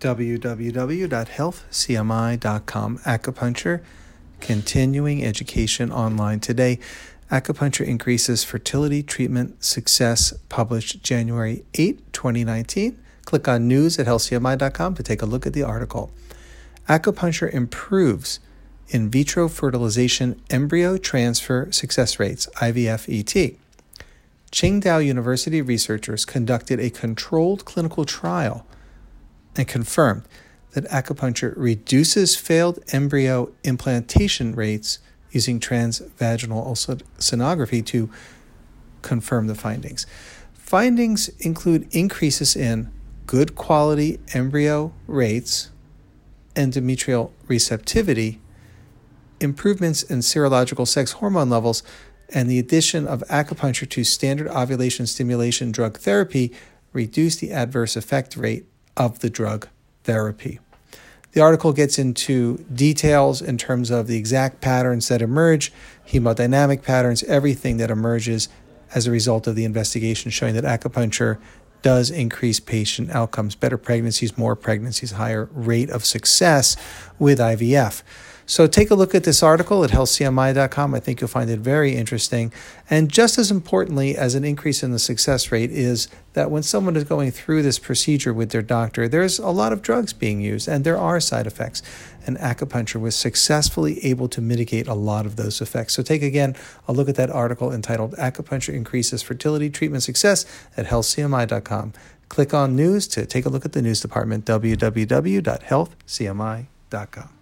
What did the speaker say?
www.healthcmi.com. Acupuncture, continuing education online today. Acupuncture increases fertility treatment success, published January 8, 2019. Click on news at healthcmi.com to take a look at the article. Acupuncture improves in vitro fertilization embryo transfer success rates, IVF-ET. Qingdao University researchers conducted a controlled clinical trial and confirmed that acupuncture reduces failed embryo implantation rates using transvaginal sonography to confirm the findings. Findings include increases in good quality embryo rates, endometrial receptivity, improvements in serological sex hormone levels, and the addition of acupuncture to standard ovulation stimulation drug therapy reduced the adverse effect rate of the drug therapy. The article gets into details in terms of the exact patterns that emerge, hemodynamic patterns, everything that emerges as a result of the investigation showing that acupuncture does increase patient outcomes, better pregnancies, more pregnancies, higher rate of success with IVF. So take a look at this article at healthcmi.com. I think you'll find it very interesting. And just as importantly as an increase in the success rate is that when someone is going through this procedure with their doctor, there's a lot of drugs being used and there are side effects. And acupuncture was successfully able to mitigate a lot of those effects. So take again a look at that article entitled Acupuncture Increases Fertility Treatment Success at healthcmi.com. Click on news to take a look at the news department, www.healthcmi.com.